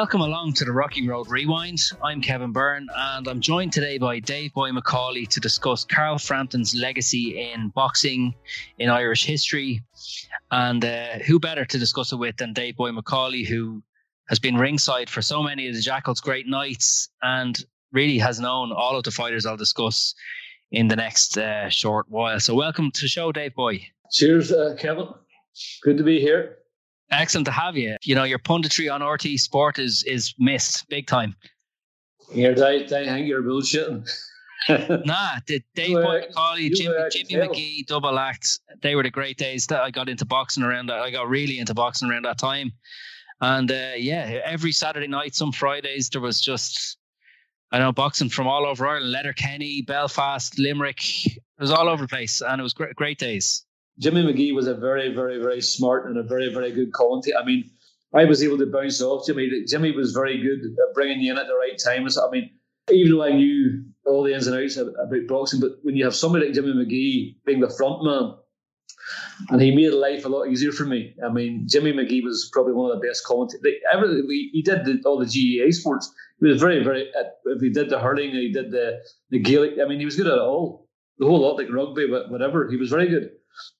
Welcome along to the Rocky Road Rewind. I'm Kevin Byrne, and I'm joined today by Dave Boy McAuley to discuss Carl Frampton's legacy in boxing, in Irish history, and uh, who better to discuss it with than Dave Boy McAuley, who has been ringside for so many of the Jackal's great nights and really has known all of the fighters I'll discuss in the next uh, short while. So, welcome to the show, Dave Boy. Cheers, uh, Kevin. Good to be here. Excellent to have you. You know, your punditry on RTE Sport is is missed big time. Here, they, they hang your bullshitting. nah, the Dave McAuley, Jimmy, Jimmy Magee, double acts, they were the great days that I got into boxing around that. I got really into boxing around that time. And uh, yeah, every Saturday night, some Fridays, there was just, I know, boxing from all over Ireland, Letterkenny, Belfast, Limerick. It was all over the place. And it was great, great days. Jimmy Magee was a very, very, very smart and a very, very good commentator. I mean, I was able to bounce off Jimmy. Jimmy was very good at bringing you in at the right time. I mean, even though I knew all the ins and outs about boxing, but when you have somebody like Jimmy Magee being the front man, and he made life a lot easier for me. I mean, Jimmy Magee was probably one of the best commentators. He did the, all the GAA sports. He was very, very. If he did the hurling, he did the the Gaelic. I mean, he was good at all, the whole lot, like rugby, whatever. He was very good.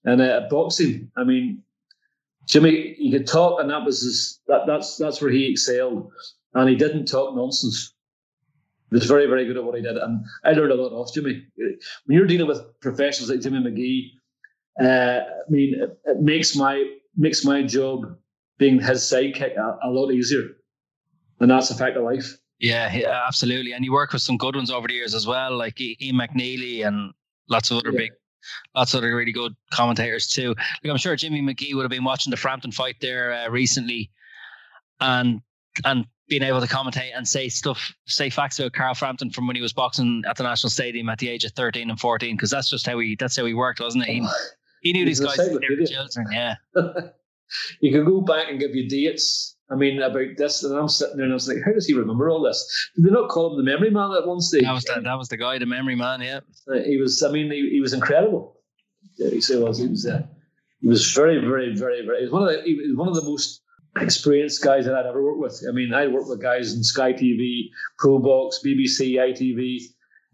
And uh, boxing, I mean, Jimmy, he could talk, and that was his, that. That's that's where he excelled, and he didn't talk nonsense. He was very, very good at what he did, and I learned a lot off Jimmy. When you're dealing with professionals like Jimmy Magee, uh, I mean, it, it, makes my makes my job being his sidekick a, a lot easier, and that's a fact of life. Yeah, absolutely. And he worked with some good ones over the years as well, like Ian McNeely and lots of other yeah. big lots of other really good commentators too. Like I'm sure Jimmy Magee would have been watching the Frampton fight there uh, recently, and and being able to commentate and say stuff, say facts about Carl Frampton from when he was boxing at the National Stadium at the age of 13 and 14, because that's just how he that's how he worked, wasn't it? He, he knew these guys were children. Yeah. you could go back and give you dates I mean, about this, and I'm sitting there and I was like, how does he remember all this? Did they not call him the memory man at one stage? That was the, that was the guy, the memory man. Yeah, uh, he was. I mean, he, he was incredible. Yeah, he was. He was. Uh, he was very, very, very, very. He was one of the. He was one of the most experienced guys that I'd ever worked with. I mean, I worked with guys in Sky TV, Pro Box, BBC, ITV.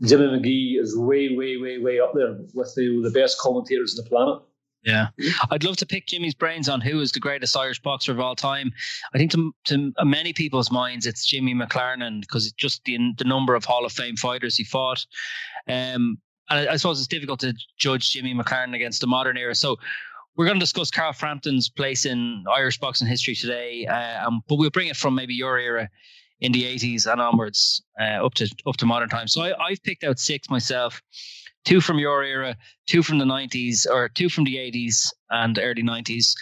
Jimmy Magee is way, way, way, way up there with the, the best commentators on the planet. Yeah, I'd love to pick Jimmy's brains on who is the greatest Irish boxer of all time. I think to, to many people's minds, it's Jimmy McLarnin because it's just the the number of Hall of Fame fighters he fought. Um, and I, I suppose it's difficult to judge Jimmy McLarnin against the modern era. So we're going to discuss Carl Frampton's place in Irish boxing history today, uh, um, but we'll bring it from maybe your era in the 80s and onwards uh, up to up to modern times. So I, I've picked out six myself two from your era, two from the 90s, or two from the 80s and early 90s,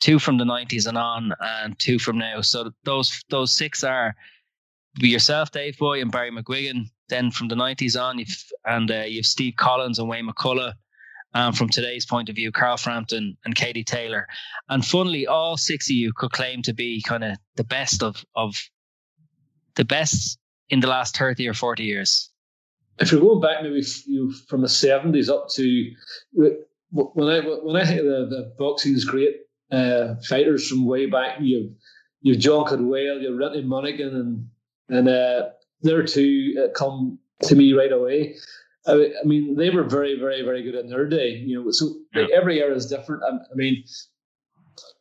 two from the 90s and on, and two from now. So those those six are yourself, Dave Boy, and Barry McGuigan. Then from the 90s on, you've and uh, you've Steve Collins and Wayne McCullough. And from today's point of view, Carl Frampton and Katie Taylor. And funnily, all six of you could claim to be kind of the best of of the best in the last 30 or 40 years. If you're going back maybe you know, from the seventies up to when I when I think the, the boxing's great uh, fighters from way back, you've you've John Caldwell, you've Rinty Monaghan, and and uh, there two uh, come to me right away. I, I, mean, they were very, very, very good in their day. You know, so yeah. every era is different. I, I, mean,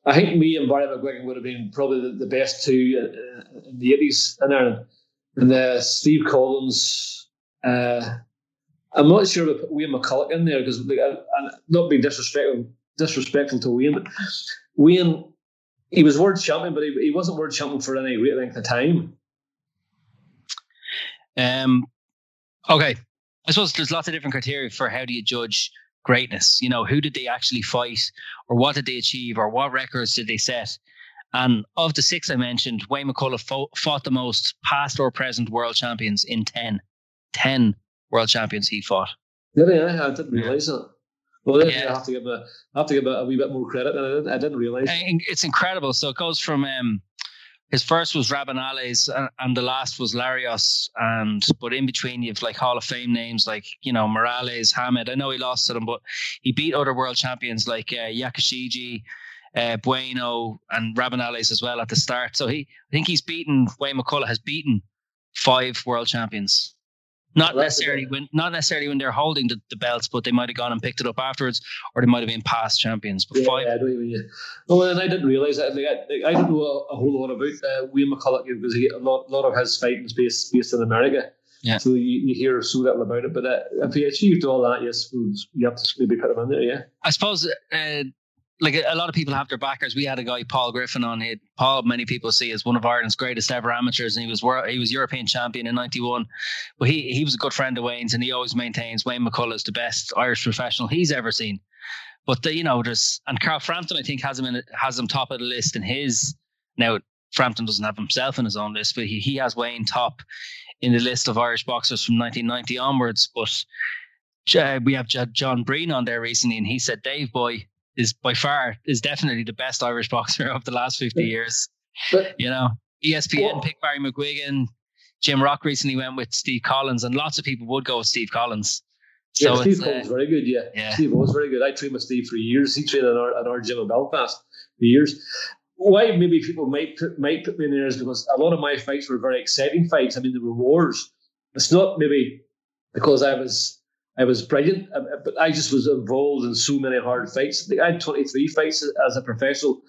I think me and Barry McGuigan would have been probably the, the best two uh, in the eighties in Ireland, and uh, Steve Collins. Uh, I'm not sure if Wayne McCullough in there because like, I'm not being disrespectful disrespectful to Wayne, but Wayne he was world champion, but he, he wasn't world champion for any great length of time. Um, okay, I suppose there's lots of different criteria for how do you judge greatness. You know, who did they actually fight, or what did they achieve, or what records did they set? And of the six I mentioned, Wayne McCullough fought, fought the most past or present world champions in 10. 10 world champions he fought. Did he? I didn't realise it. Well, yeah. I have to give a, I have to give a, a wee bit more credit. Than I didn't, I didn't realize. It's incredible. So it goes from um, his first was Rabanales and, and, the last was Larios. And but in between you've like Hall of Fame names like you know Morales, Hamed. I know he lost to them, but he beat other world champions like uh, Yakushiji, uh, Bueno, and Rabanales as well at the start. So he, I think he's beaten Wayne McCullough has beaten five world champions. Not necessarily when not necessarily when they're holding the, the belts, but they might have gone and picked it up afterwards, or they might have been past champions. But yeah, five. Yeah, yeah. Well, and I didn't realize that. Like, I, I didn't know a, a, whole lot about uh, Wayne McCullough because he, a lot, lot of his fighting is based based in America. Yeah. So you, you hear so little about it, but uh, if he achieved all that, yes, you have to maybe put him in there. Yeah. I suppose uh, like a, lot of people have their backers. We had a guy, Paul Griffin, on it. Paul, many people see as one of Ireland's greatest ever amateurs, and he was he was European champion in '91. But he he was a good friend of Wayne's, and he always maintains Wayne McCullough is the best Irish professional he's ever seen. But the, you know, there's and Carl Frampton, I think, has him in has him top of the list in his. Now Frampton doesn't have himself in his own list, but he he has Wayne top in the list of Irish boxers from 1990 onwards. But uh, we have John Breen on there recently, and he said, Dave boy is by far is definitely the best Irish boxer of the last 50 years. But, you know, ESPN picked Barry McGuigan. Jim Rock recently went with Steve Collins, and lots of people would go with Steve Collins. So yeah, Steve Collins uh, very good. Yeah. yeah, Steve was very good. I trained with Steve for years. He trained at our, at our gym in Belfast for years. Why maybe people might put, might put me in there is because a lot of my fights were very exciting fights. I mean, they were wars. It's not maybe because I was I was brilliant, uh, uh, but I just was involved in so many hard fights. I had 23 fights as a professional,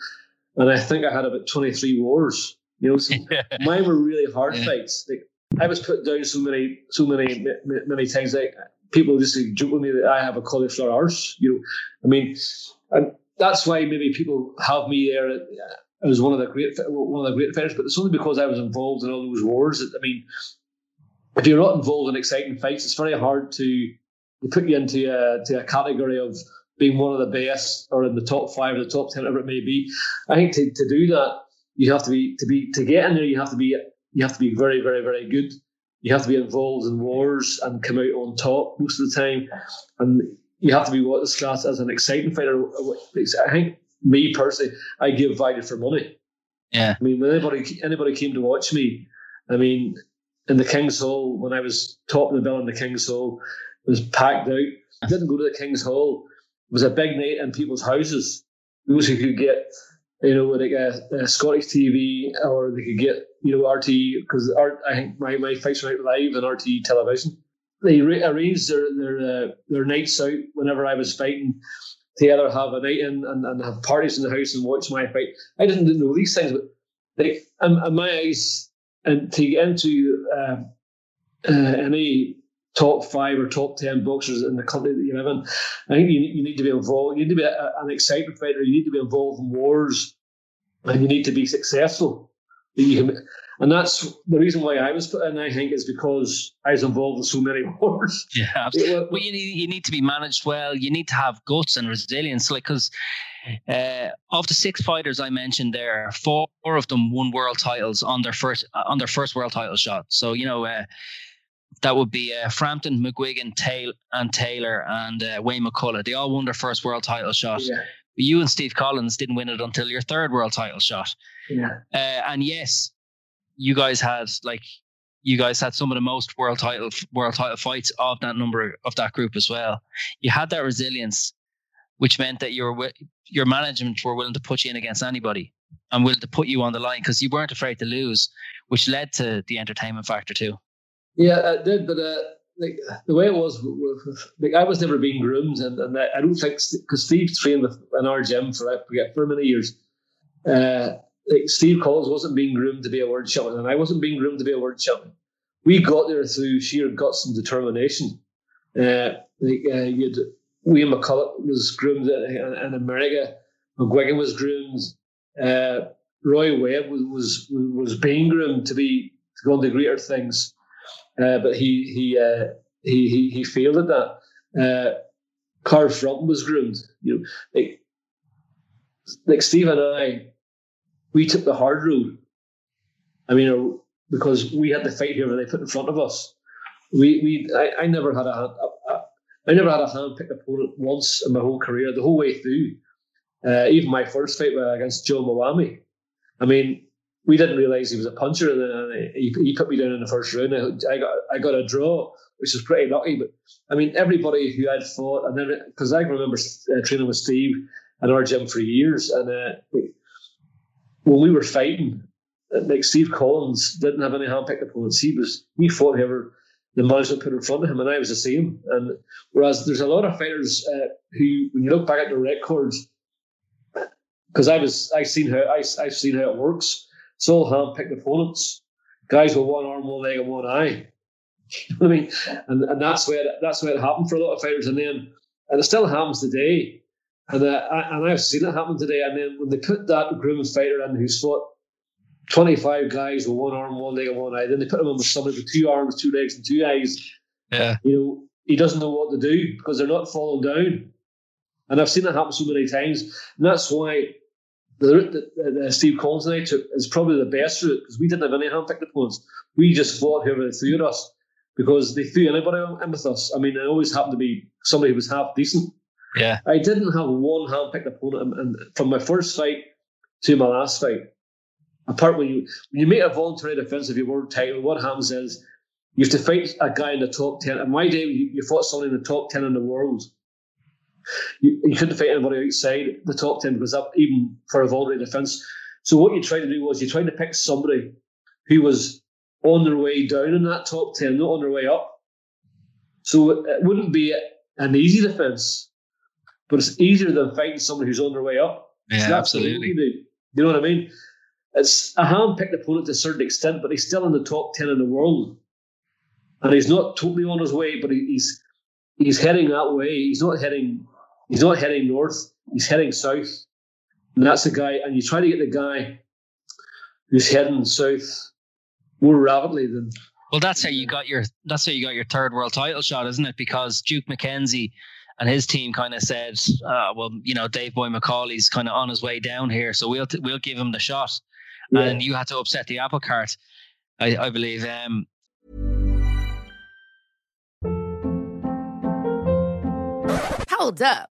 and I think I had about 23 wars. You know, so mine were really hard yeah. fights. Like I was put down so many, so many, many times. Like people just like, joke with me that I have a cauliflower arse. You know, I mean, and that's why maybe people have me there. I was one of the great, one of the great fighters, but it's only because I was involved in all those wars. I mean, if you're not involved in exciting fights, it's very hard to they put you into a, to a category of being one of the best or in the top five or the top ten, whatever it may be. I think to, to do that, you have to be to be to get in there. You have to be you have to be very very very good. You have to be involved in wars and come out on top most of the time, and you have to be what is classed as an exciting fighter. I think me personally, I give value for money. Yeah. I mean, when anybody anybody came to watch me, I mean, in the King's Hall when I was top of the bill in the King's Hall, was packed out. I didn't go to the King's Hall. It was a big night in people's houses. Those who could get, you know, like a, a Scottish TV or they could get, you know, RTE because I think my, my fights were out live on RTE television. They re- arranged their their uh, their nights out whenever I was fighting to either have a night in and, and have parties in the house and watch my fight. I didn't know these things, but like in, in my eyes, and to get into uh, uh, any top five or top ten boxers in the country that you live in. I think you, you need to be involved. You need to be a, an excited fighter. You need to be involved in wars, and you need to be successful. Can, and that's the reason why I was put in. I think is because I was involved in so many wars. Yeah, absolutely. well, you need you need to be managed well. You need to have guts and resilience, like because. Uh, of the six fighters I mentioned there, four of them won world titles on their first on their first world title shot. So you know, uh, that would be uh, Frampton, McGuigan, Taylor, and Taylor, and uh, Wayne McCullough. They all won their first world title shot. Yeah. You and Steve Collins didn't win it until your third world title shot. Yeah. Uh, and yes, you guys had like you guys had some of the most world title world title fights of that number of that group as well. You had that resilience, which meant that your your management were willing to put you in against anybody and willing to put you on the line because you weren't afraid to lose, which led to the entertainment factor too. Yeah, I did, but uh, like the way it was, like I was never being groomed, and, and I don't think because Steve trained in our gym for I forget for many years. Uh, like Steve Collins wasn't being groomed to be a world champion, and I wasn't being groomed to be a world champion. We got there through sheer guts and determination. Uh, like uh, you'd William McCullough was groomed in, in America. McGuigan was groomed. Uh, Roy Webb was, was was being groomed to be to go on to greater things, uh, but he he, uh, he he he failed at that. Uh, Carl Frump was groomed. You know, like like Steve and I, we took the hard road. I mean, uh, because we had to fight here they put in front of us. We we I, I never had a, a, a I never had a hand picked opponent once in my whole career, the whole way through. Uh, even my first fight against Joe Mwami. I mean, we didn't realize he was a puncher, and he, he put me down in the first round. I got I got a draw, which was pretty lucky. But I mean, everybody who I'd fought, and then because I remember uh, training with Steve at our gym for years, and uh, when we were fighting, like Steve Collins didn't have any hand-picked opponents. He was he fought whoever the management put in front of him, and I was the same. And whereas there's a lot of fighters uh, who, when you look back at the records, because I was I've seen how I, I've seen how it works. It's all hand-picked opponents, guys with one arm, one leg, and one eye. I mean, and, and that's where that's where it happened for a lot of fighters, and then and it still happens today. And uh, I, and I've seen it happen today. And then when they put that groom fighter in who's fought 25 guys with one arm, one leg, and one eye. Then they put him on with somebody with two arms, two legs, and two eyes. Yeah. You know, he doesn't know what to do because they're not falling down. And I've seen that happen so many times. And that's why the route that uh, Steve Collins and I took is probably the best route because we didn't have any hand picked opponents. We just fought whoever they threw at us because they threw anybody in with us. I mean, it always happened to be somebody who was half decent. Yeah. I didn't have one hand picked opponent. And from my first fight to my last fight, apart when you when you make a voluntary defence of your world title, what happens is you have to fight a guy in the top ten. And my day, you, you fought someone in the top ten in the world. You, you couldn't fight anybody outside the top ten because up even for a voluntary defence. So what you tried to do was you tried to pick somebody who was on their way down in that top ten, not on their way up. So it wouldn't be an easy defence, but it's easier than fighting somebody who's on their way up. Yeah, so absolutely. You, you know what I mean? it's a hand-picked opponent to a certain extent, but he's still in the top ten in the world, and he's not totally on his way, but he's he's heading that way. He's not heading he's not heading north. He's heading south, and that's the guy. And you try to get the guy who's heading south more rapidly than. Well, that's how you got your that's how you got your third world title shot, isn't it? Because Duke McKenzie and his team kind of said, uh, "Well, you know, Dave Boy McAuley's kind of on his way down here, so we'll t- we'll give him the shot." yeah. and you had to upset the apple cart. I, I believe. Um, Hold up.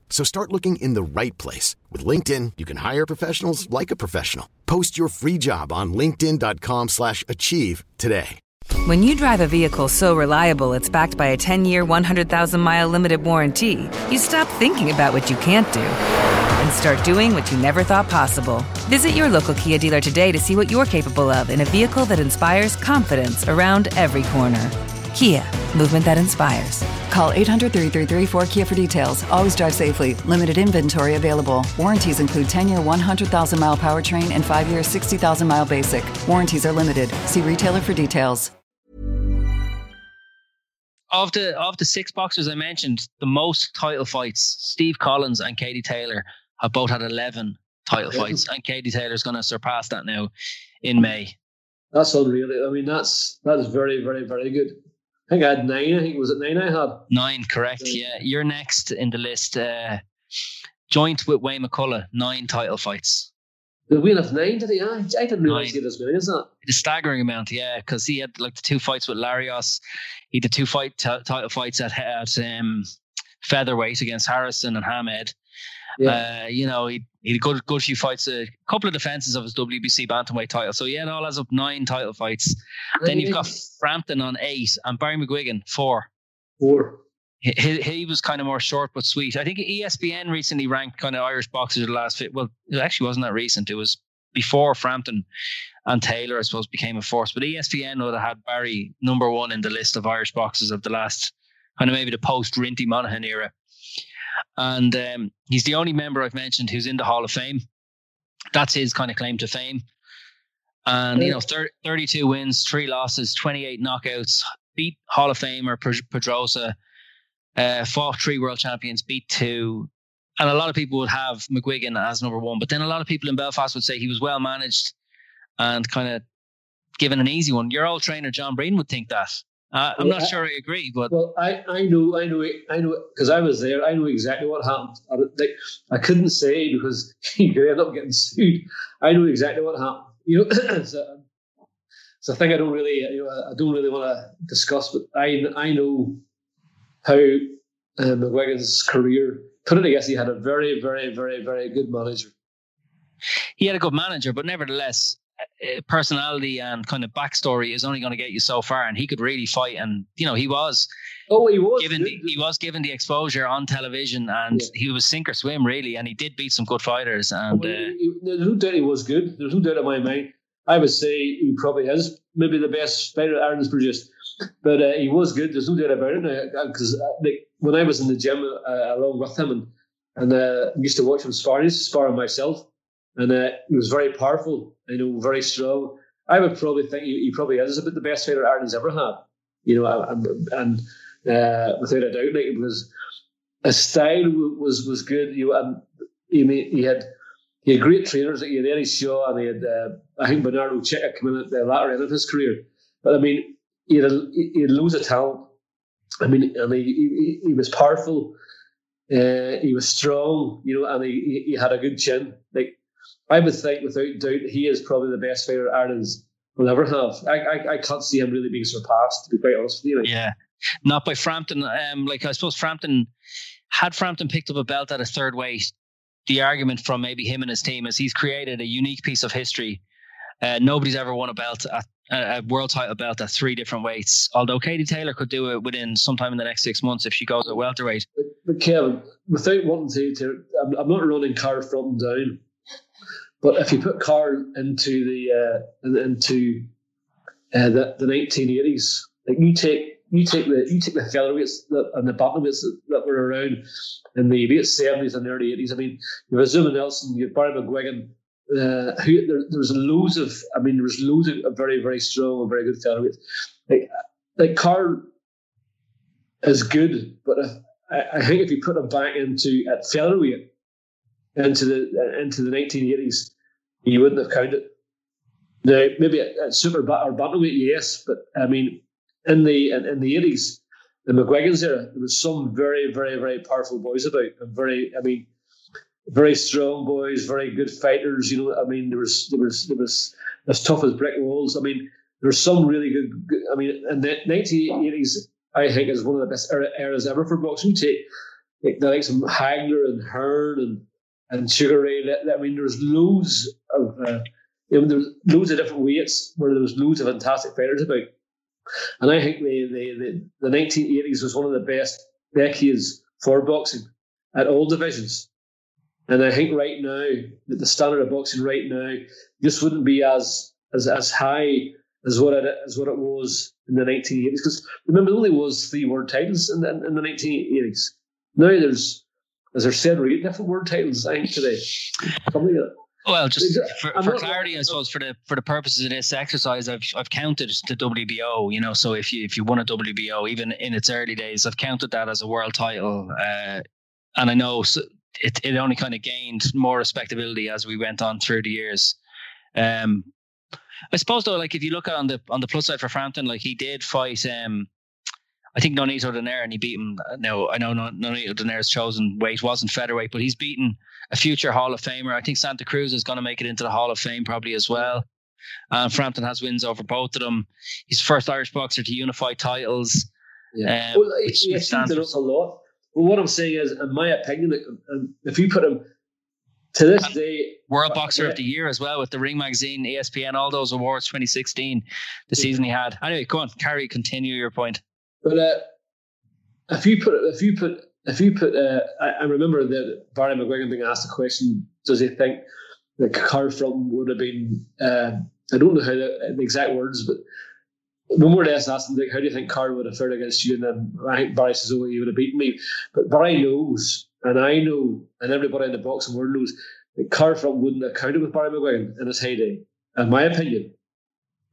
So start looking in the right place. With LinkedIn, you can hire professionals like a professional. Post your free job on linkedin.com slash achieve today. When you drive a vehicle so reliable it's backed by a 10-year, 100,000-mile limited warranty, you stop thinking about what you can't do and start doing what you never thought possible. Visit your local Kia dealer today to see what you're capable of in a vehicle that inspires confidence around every corner. Kia, movement that inspires. Call 800 333 4KIA for details. Always drive safely. Limited inventory available. Warranties include 10 year 100,000 mile powertrain and 5 year 60,000 mile basic. Warranties are limited. See retailer for details. Of the of the six boxers I mentioned, the most title fights, Steve Collins and Katie Taylor have both had 11 title fights, and Katie Taylor's going to surpass that now in May. That's unreal. I mean, that's that's very, very, very good. I think I had nine. I think was it nine I had nine. Correct. Yeah, you're next in the list. Uh, joint with Wayne McCullough, nine title fights. The Wheel of nine, did he? I, I didn't realize he had as many as that. It's a staggering amount, yeah, because he had like the two fights with Larios. He did two fight t- title fights at, at um, featherweight against Harrison and Hamed. Yeah. Uh, you know, he he had a good good few fights, a couple of defenses of his WBC bantamweight title. So yeah, it all has up nine title fights. then you've got Frampton on eight and Barry McGuigan four. Four. He, he was kind of more short but sweet. I think ESPN recently ranked kind of Irish boxers of the last fit. Well, it actually wasn't that recent. It was before Frampton and Taylor, I suppose, became a force. But ESPN would have had Barry number one in the list of Irish boxers of the last kind of maybe the post Rinty Monaghan era and um, he's the only member I've mentioned who's in the Hall of Fame. That's his kind of claim to fame. And you know, thir- 32 wins, three losses, 28 knockouts, beat Hall of Famer Pedroza, uh, fought three world champions, beat two. And a lot of people would have McGuigan as number one, but then a lot of people in Belfast would say he was well managed and kind of given an easy one. Your old trainer John Breen would think that. Uh, I'm well, not sure I agree, but well, I, I know I know I know because I was there. I know exactly what happened. I, like, I couldn't say because he could end up getting sued. I know exactly what happened. You know, so, so I think I don't really you know I don't really want to discuss, but I I know how um, McGuigan's career put it. I guess he had a very very very very good manager. He had a good manager, but nevertheless, personality and kind of backstory is only going to get you so far. And he could really fight, and you know he was. Oh, he was given the, he was given the exposure on television, and yeah. he was sink or swim really, and he did beat some good fighters. And well, uh, he, there's no doubt he was good. There's no doubt in my mind. I would say he probably is maybe the best fighter Ireland's produced, but uh, he was good. There's no doubt about it. Because uh, like, when I was in the gym uh, along with him and and uh, used to watch him spar, I used to myself and uh, he was very powerful. You know, very strong. I would probably think he, he probably is about the best fighter Ireland's ever had. You know, and, and uh, without a doubt, like it was his style was was good. You and he he had he had great trainers. He had Eddie Shaw and he had uh, I think Bernardo Checa coming at the latter end of his career. But I mean, he had a, he had loads of talent. I mean, and he he, he was powerful. Uh, he was strong, you know, and he, he had a good chin. Like I would think, without doubt, he is probably the best fighter Ireland's will ever have. I, I, I can't see him really being surpassed, to be quite honest with you. Like. Yeah, not by Frampton. Um, like I suppose Frampton had Frampton picked up a belt at a third weight. The argument from maybe him and his team is he's created a unique piece of history. Uh, nobody's ever won a belt at a world title belt at three different weights. Although Katie Taylor could do it within sometime in the next six months if she goes at welterweight. But, but Kevin, without wanting to, to I'm, I'm not running Carl Frampton down. But if you put Carl into the uh, into uh, the, the 1980s, like you take you take the you take the featherweights and the bantamweights that, were around in the late 70s and early 80s. I mean, you have Azumah Nelson, you have Barry McGuigan. Uh, who there, there was loads of, I mean, there was loads of very, very strong and very good featherweights. Like, like is good, but if, I, I think if you put him back into at featherweight, into the into the 1980s, you wouldn't have counted. Now, maybe at, super or bantamweight, yes, but I mean, in the in, in the 80s, the McGuigan's era, there was some very, very, very powerful boys about, and very, I mean, very strong boys, very good fighters. You know, I mean, there was there was there was as tough as brick walls. I mean, there's some really good, good. I mean, in the 1980s, I think is one of the best eras ever for boxing. Take like the likes of Hagler and Hearn and and Sugar Ray. I mean, there's loads of uh, you know, there's loads of different weights where there was loads of fantastic fighters about. And I think the, the, the, the 1980s was one of the best decades for boxing at all divisions. And I think right now that the standard of boxing right now just wouldn't be as as as high as what it as what it was in the 1980s. Because remember, there only was three world titles in the, in the 1980s. Now there's, as I said, eight different world titles, I think, today. Something like. Well, just for, for clarity, I suppose for the for the purposes of this exercise, I've I've counted the WBO. You know, so if you if you won a WBO, even in its early days, I've counted that as a world title. Uh, and I know it it only kind of gained more respectability as we went on through the years. Um, I suppose though, like if you look at on the on the plus side for Frampton, like he did fight. Um, I think Nonito Donaire, and he beat him. Uh, no, I know Nonito Donaire's chosen weight wasn't featherweight, but he's beaten a future Hall of Famer. I think Santa Cruz is going to make it into the Hall of Fame probably as well. Uh, Frampton has wins over both of them. He's the first Irish boxer to unify titles. Yeah, um, well, which, which stands a lot. Well, what I'm saying is, in my opinion, um, if you put him to this and day, World Boxer of the Year as well with the Ring Magazine, ESPN, all those awards 2016, the season he had. Anyway, go on, carry, continue your point. But uh, if you put if you put if you put uh, I, I, remember that Barry McGuigan being asked the question, does he think that Carl would have been? Uh, I don't know how the, the, exact words, but when we're asked, asked like, how do you think Carl would have fared against you? And then I think Barry says, oh, he would have beaten me. But Barry knows, and I know, and everybody in the boxing world knows that Carl Frampton wouldn't have counted with Barry McGuigan in his heyday, in my opinion,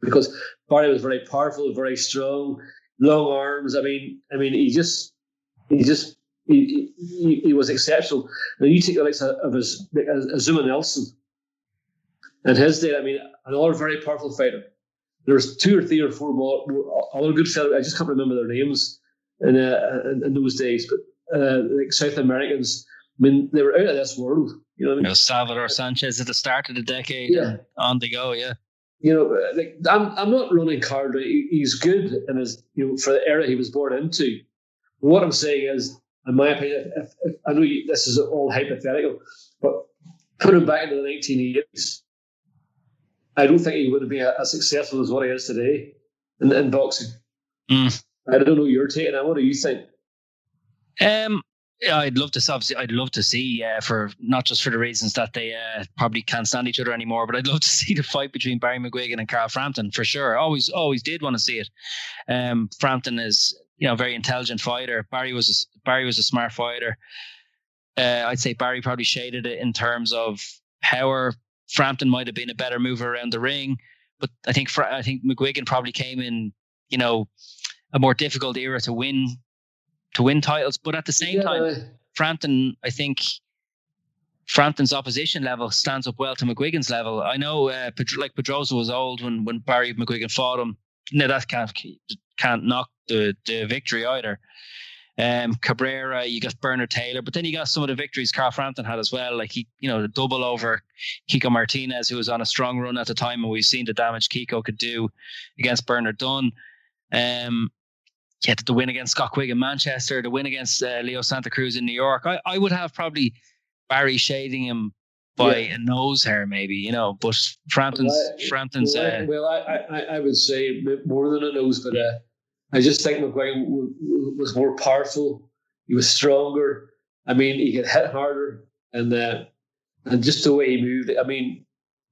because Barry was very powerful, very strong long arms. I mean, I mean, he just, he just, he, he, he was exceptional. And you take the likes of his, Azumah Nelson and his day. I mean, another very powerful fighter. There's two or three or four more, more other good fighters. I just can't remember their names in, uh, in, in those days, but uh, like South Americans. I mean, they were out of this world. You know, what I mean? Salvador Sanchez at the start of the decade. Yeah. on the go. Yeah you know, like I'm, I'm not running card. He's good and is, you know, for the era he was born into. What I'm saying is, in my opinion, if, if, I know you, this is all hypothetical, but put him back into the 1980s, I don't think he would be as successful as what he is today in, in boxing. Mm. I don't know your take on that. What do you think? Um, yeah, I'd love to obviously I'd love to see uh, for not just for the reasons that they uh, probably can't stand each other anymore, but I'd love to see the fight between Barry McGuigan and Carl Frampton for sure. Always always did want to see it. Um, Frampton is you know a very intelligent fighter. Barry was a, Barry was a smart fighter. Uh, I'd say Barry probably shaded it in terms of power. Frampton might have been a better mover around the ring, but I think I think McGuigan probably came in you know a more difficult era to win to win titles. But at the same yeah. time, Frampton, I think Frampton's opposition level stands up well to McGuigan's level. I know, uh, like Pedroza was old when when Barry McGuigan fought him. No, that can't can't knock the the victory either. Um, Cabrera, you got Bernard Taylor, but then you got some of the victories Carl Frampton had as well. Like he, you know, the double over Kiko Martinez, who was on a strong run at the time, and we've seen the damage Kiko could do against Bernard Dunne. Um, yeah, the win against Scott Quigg in Manchester, the win against uh, Leo Santa Cruz in New York. I, I would have probably Barry shading him by yeah. a nose hair, maybe, you know. But Frampton's, well, I, Frampton's. Well, uh, well I, I, I, would say more than a nose, but uh, I just think McGuigan was more powerful. He was stronger. I mean, he could hit harder, and uh, and just the way he moved. I mean,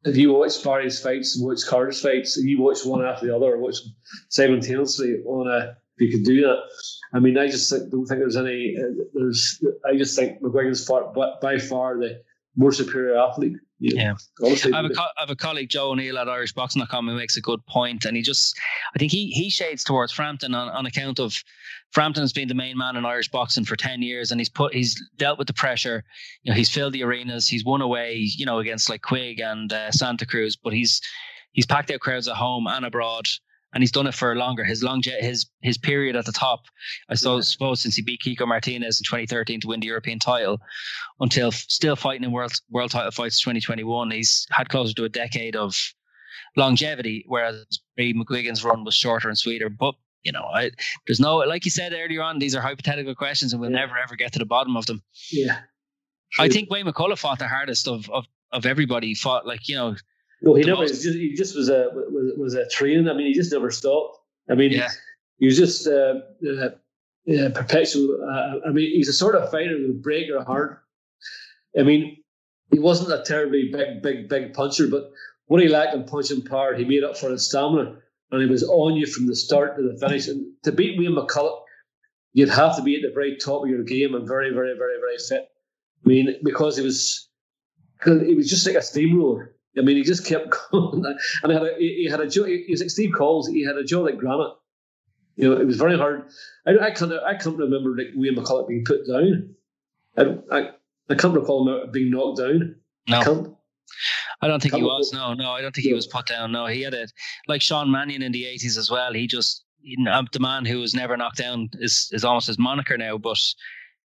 if you watch Barry's fights and watch Carter's fights, and you watch one after the other, or watch simultaneously on a you could do that. I mean, I just don't think there's any. Uh, there's. I just think McGuigan's far, by far the more superior athlete. Yeah, I have, a co- I have a colleague Joe O'Neill at IrishBoxing.com who makes a good point, and he just, I think he he shades towards Frampton on, on account of Frampton has been the main man in Irish boxing for ten years, and he's put he's dealt with the pressure. You know, he's filled the arenas, he's won away, you know, against like Quigg and uh, Santa Cruz, but he's he's packed out crowds at home and abroad and he's done it for longer. His long his his period at the top, I suppose, suppose since he beat Kiko Martinez in 2013 to win the European title, until still fighting in world world title fights 2021, he's had closer to a decade of longevity, whereas Ray McGuigan's run was shorter and sweeter. But you know, I, there's no like you said earlier on, these are hypothetical questions, and we'll yeah. never ever get to the bottom of them. Yeah, true. I think Wayne McCullough fought the hardest of of of everybody. Fought like you know no, he never. Most... He just was a was, was a train. I mean, he just never stopped. I mean, yeah. he was just uh, uh, uh, perpetual. Uh, I mean, he's a sort of fighter who would break your heart. I mean, he wasn't a terribly big, big, big puncher, but what he lacked in punching power, he made up for in stamina. and it was on you from the start to the finish. And to beat Wayne McCullough, you'd have to be at the very top of your game and very, very, very, very fit. I mean, because it was, cause it was just like a steamroller. I mean, he just kept going, and he had a, he had a jaw. He was like Steve Collins. He had a jaw like granite. You know, it was very hard. I, I can't I can't remember like Wayne McCullough being put down. I, I, I can't recall him being knocked down. No. I can't. I don't think he was. No, no, I don't think he was put down. No, he had it like Sean Mannion in the eighties as well. He just you know, the man who was never knocked down is is almost his moniker now. But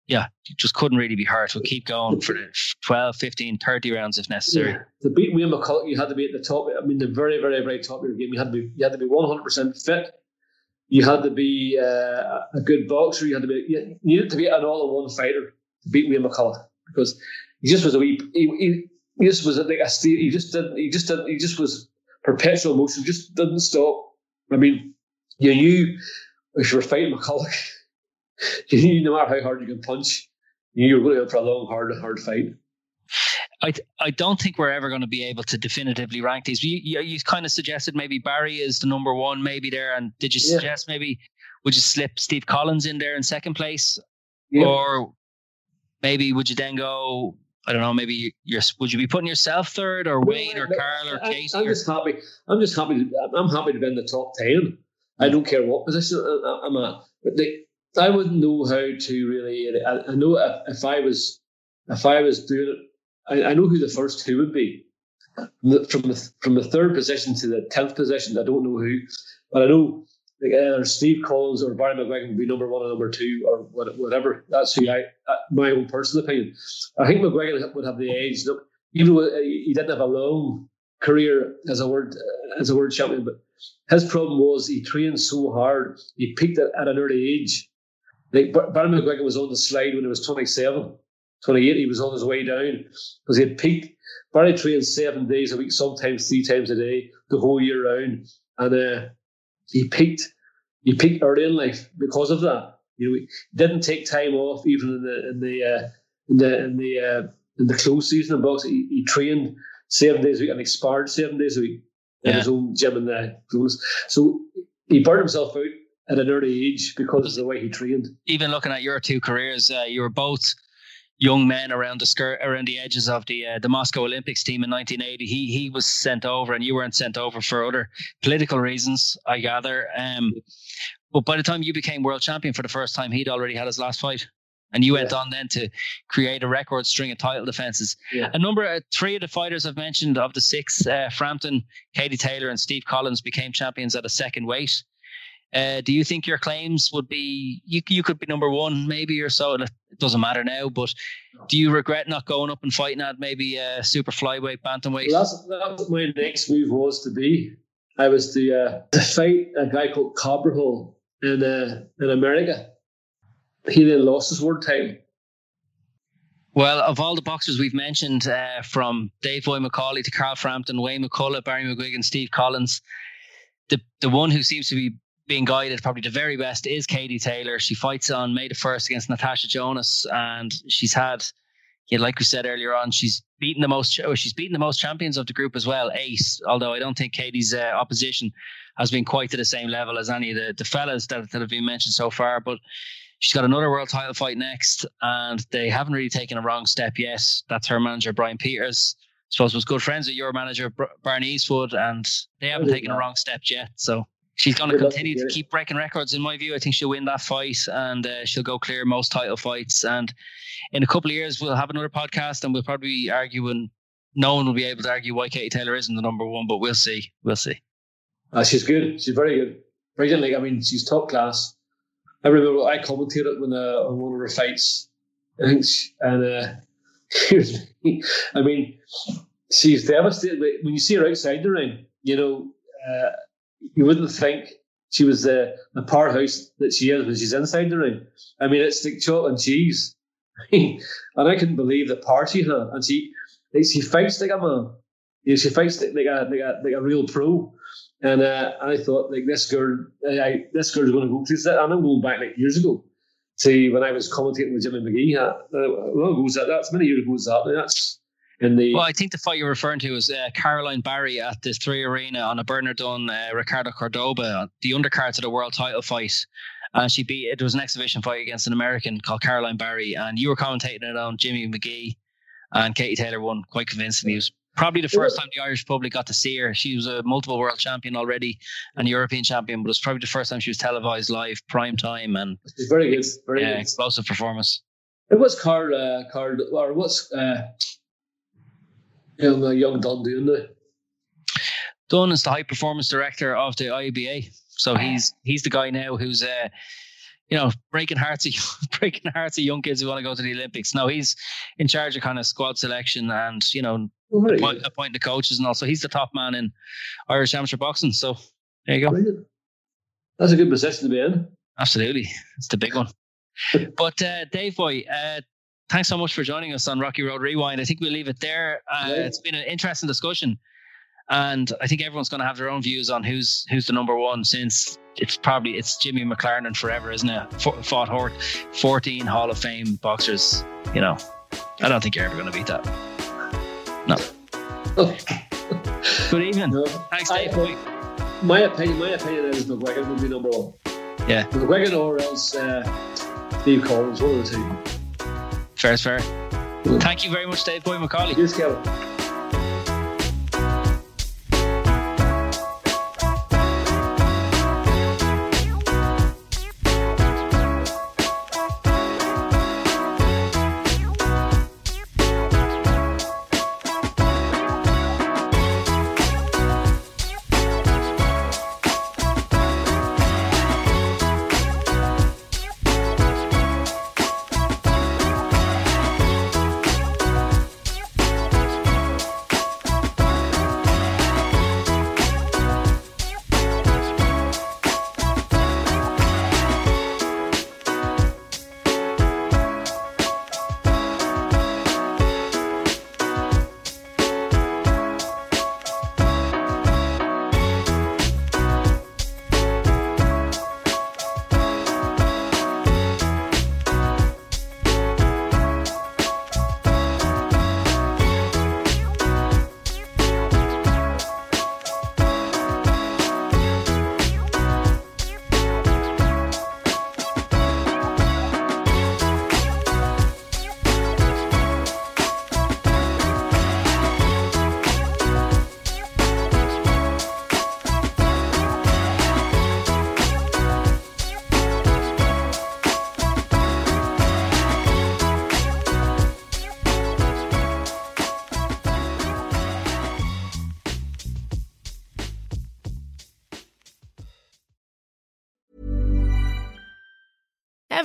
yeah, just couldn't really be hurt. We'll keep going for the 12, 15, 30 rounds if necessary. Yeah. To beat Wayne McCullough, you had to be at the top. I mean, the very, very, very top of your game. You had to be, you had to be one hundred percent fit. You had to be uh, a good boxer. You had to be, you needed to be an all-in-one fighter to beat Wayne McCullough because he just was a wee. He, he, he just was like a steel. He just didn't. He just didn't. He just was perpetual motion. Just didn't stop. I mean, you knew if you were fighting McCullough, you no matter how hard you can punch, you're going to for a long, hard, hard fight. I I don't think we're ever going to be able to definitively rank these. You, you, you kind of suggested maybe Barry is the number one, maybe there, and did you Yeah. suggest maybe would you slip Steve Collins in there in second place, Yeah. or maybe would you then go? I don't know. Maybe you're. Would you be putting yourself third, or Wayne, or Carl, or I- Casey? I'm or- just happy. I'm just happy. To, I'm happy to be in the top ten. I hmm. don't care what position I'm at. But I wouldn't know how to really. I, I know if, if I was, if I was doing it, I, I know who the first two would be. From the, from the third position to the tenth position, I don't know who, but I know like either Steve Collins or Barry McGuigan would be number one or number two or whatever. That's who I, uh, my own personal opinion. I think McGuigan would have the edge. Look, even though he didn't have a long career as a world as a world champion, but his problem was he trained so hard. He peaked at, at an early age. Like Barry McGuigan was on the slide when he was 27, 28. He was on his way down because he had peaked. Barry trained seven days a week, sometimes three times a day, the whole year round, and uh, he peaked. He peaked early in life because of that. You know, he didn't take time off even in the in the uh, in the in the uh, in the close season of boxing. He, he trained seven days a week and he sparred seven days a week in his own gym in the close. So he burned himself out at an early age because of the way he trained. even looking at your two careers, uh, you were both young men around the skirt, around the edges of the uh, the Moscow Olympics team in 1980. He he was sent over, and you weren't sent over for other political reasons, I gather. Um, but by the time you became world champion for the first time, he'd already had his last fight. And you went Yeah. on then to create a record string of title defenses. Yeah. A number, uh, three of the fighters I've mentioned of the six, uh, Frampton, Katie Taylor, and Steve Collins became champions at a second weight. Uh, do you think your claims would be you? You could be number one, maybe or so. It doesn't matter now, but do you regret not going up and fighting at maybe uh, super flyweight, bantamweight? Well, that's, that's what my next move was to be. I was to, uh, to fight a guy called Cobrahull in uh, in America. He then lost his world title. Well, of all the boxers we've mentioned, uh, from Dave Boy McAuley to Carl Frampton, Wayne McCullough, Barry McGuigan, Steve Collins, the the one who seems to be being guided probably the very best is Katie Taylor. She fights on May the first against Natasha Jonas, and she's had, yeah, like we said earlier on, she's beaten the most. She's beaten the most champions of the group as well, Ace. Although I don't think Katie's uh, opposition has been quite to the same level as any of the the fellas that that have been mentioned so far, but. She's got another world title fight next, and they haven't really taken a wrong step yet. That's her manager, Brian Peters. I suppose was good friends with your manager, Barney Eastwood, and they haven't taken a wrong step yet. So she's going to continue to to get it. keep breaking records. In my view, I think she'll win that fight, and uh, she'll go clear most title fights. And in a couple of years, we'll have another podcast, and we'll probably be arguing. No one will be able to argue why Katie Taylor isn't the number one, but we'll see. We'll see. Uh, she's good. She's very good. Brilliant. Like I mean, she's top class. I remember I commentated when uh, on one of her fights, I think, she, and uh. I mean, she's devastated. When you see her outside the ring, you know, uh, you wouldn't think she was the, the powerhouse that she is when she's inside the ring. I mean, it's like chalk and cheese. and I couldn't believe the she had. And she, like, she fights like a man. You know, she fights like, like a like a like a real pro. And uh, I thought, like this girl, I, this girl's going to go through that. And I'm going back like years ago to when I was commentating with Jimmy Magee. Uh, well, that? That's many years ago. That? That's in the. Well, I think the fight you're referring to is uh, Caroline Barry at the Three Arena on a Bernard Dunne, uh, Ricardo Cordoba, the undercard to the world title fight. And she beat it was an exhibition fight against an American called Caroline Barry, and you were commentating it on Jimmy Magee, and Katie Taylor won quite convincingly. It was probably the first time the Irish public got to see her. She was a multiple world champion already and European champion, but it was probably the first time she was televised live, prime time, and It's very good, very good. explosive performance. It was Carl, uh, Carl, or what's uh, young, uh, young Don doing the Dunne is the high performance director of the IBA, so he's he's the guy now who's uh, you know breaking hearts of breaking hearts of young kids who want to go to the Olympics. No, he's in charge of kind of squad selection and you know Oh, very appoint, appointing the coaches and also he's the top man in Irish amateur boxing. So there you go. Brilliant. That's a good position to be in. Absolutely, it's the big one. but uh, Dave Boy, uh, thanks so much for joining us on Rocky Road Rewind. I think we'll leave it there. Uh, Yeah. It's been an interesting discussion, and I think everyone's going to have their own views on who's who's the number one. Since it's probably it's Jimmy McLarnin forever, isn't it? F- fought Hort, fourteen Hall of Fame boxers. You know, I don't think you're ever going to beat that. No. Good evening. No. Thanks, I- Dave. Boy. My opinion, my opinion is McGuigan will be number one. Yeah. McGuigan or else uh, Steve Collins, one of the two. Fair is fair. Thank you very much, Dave Boy McAuley. Yes, Kevin.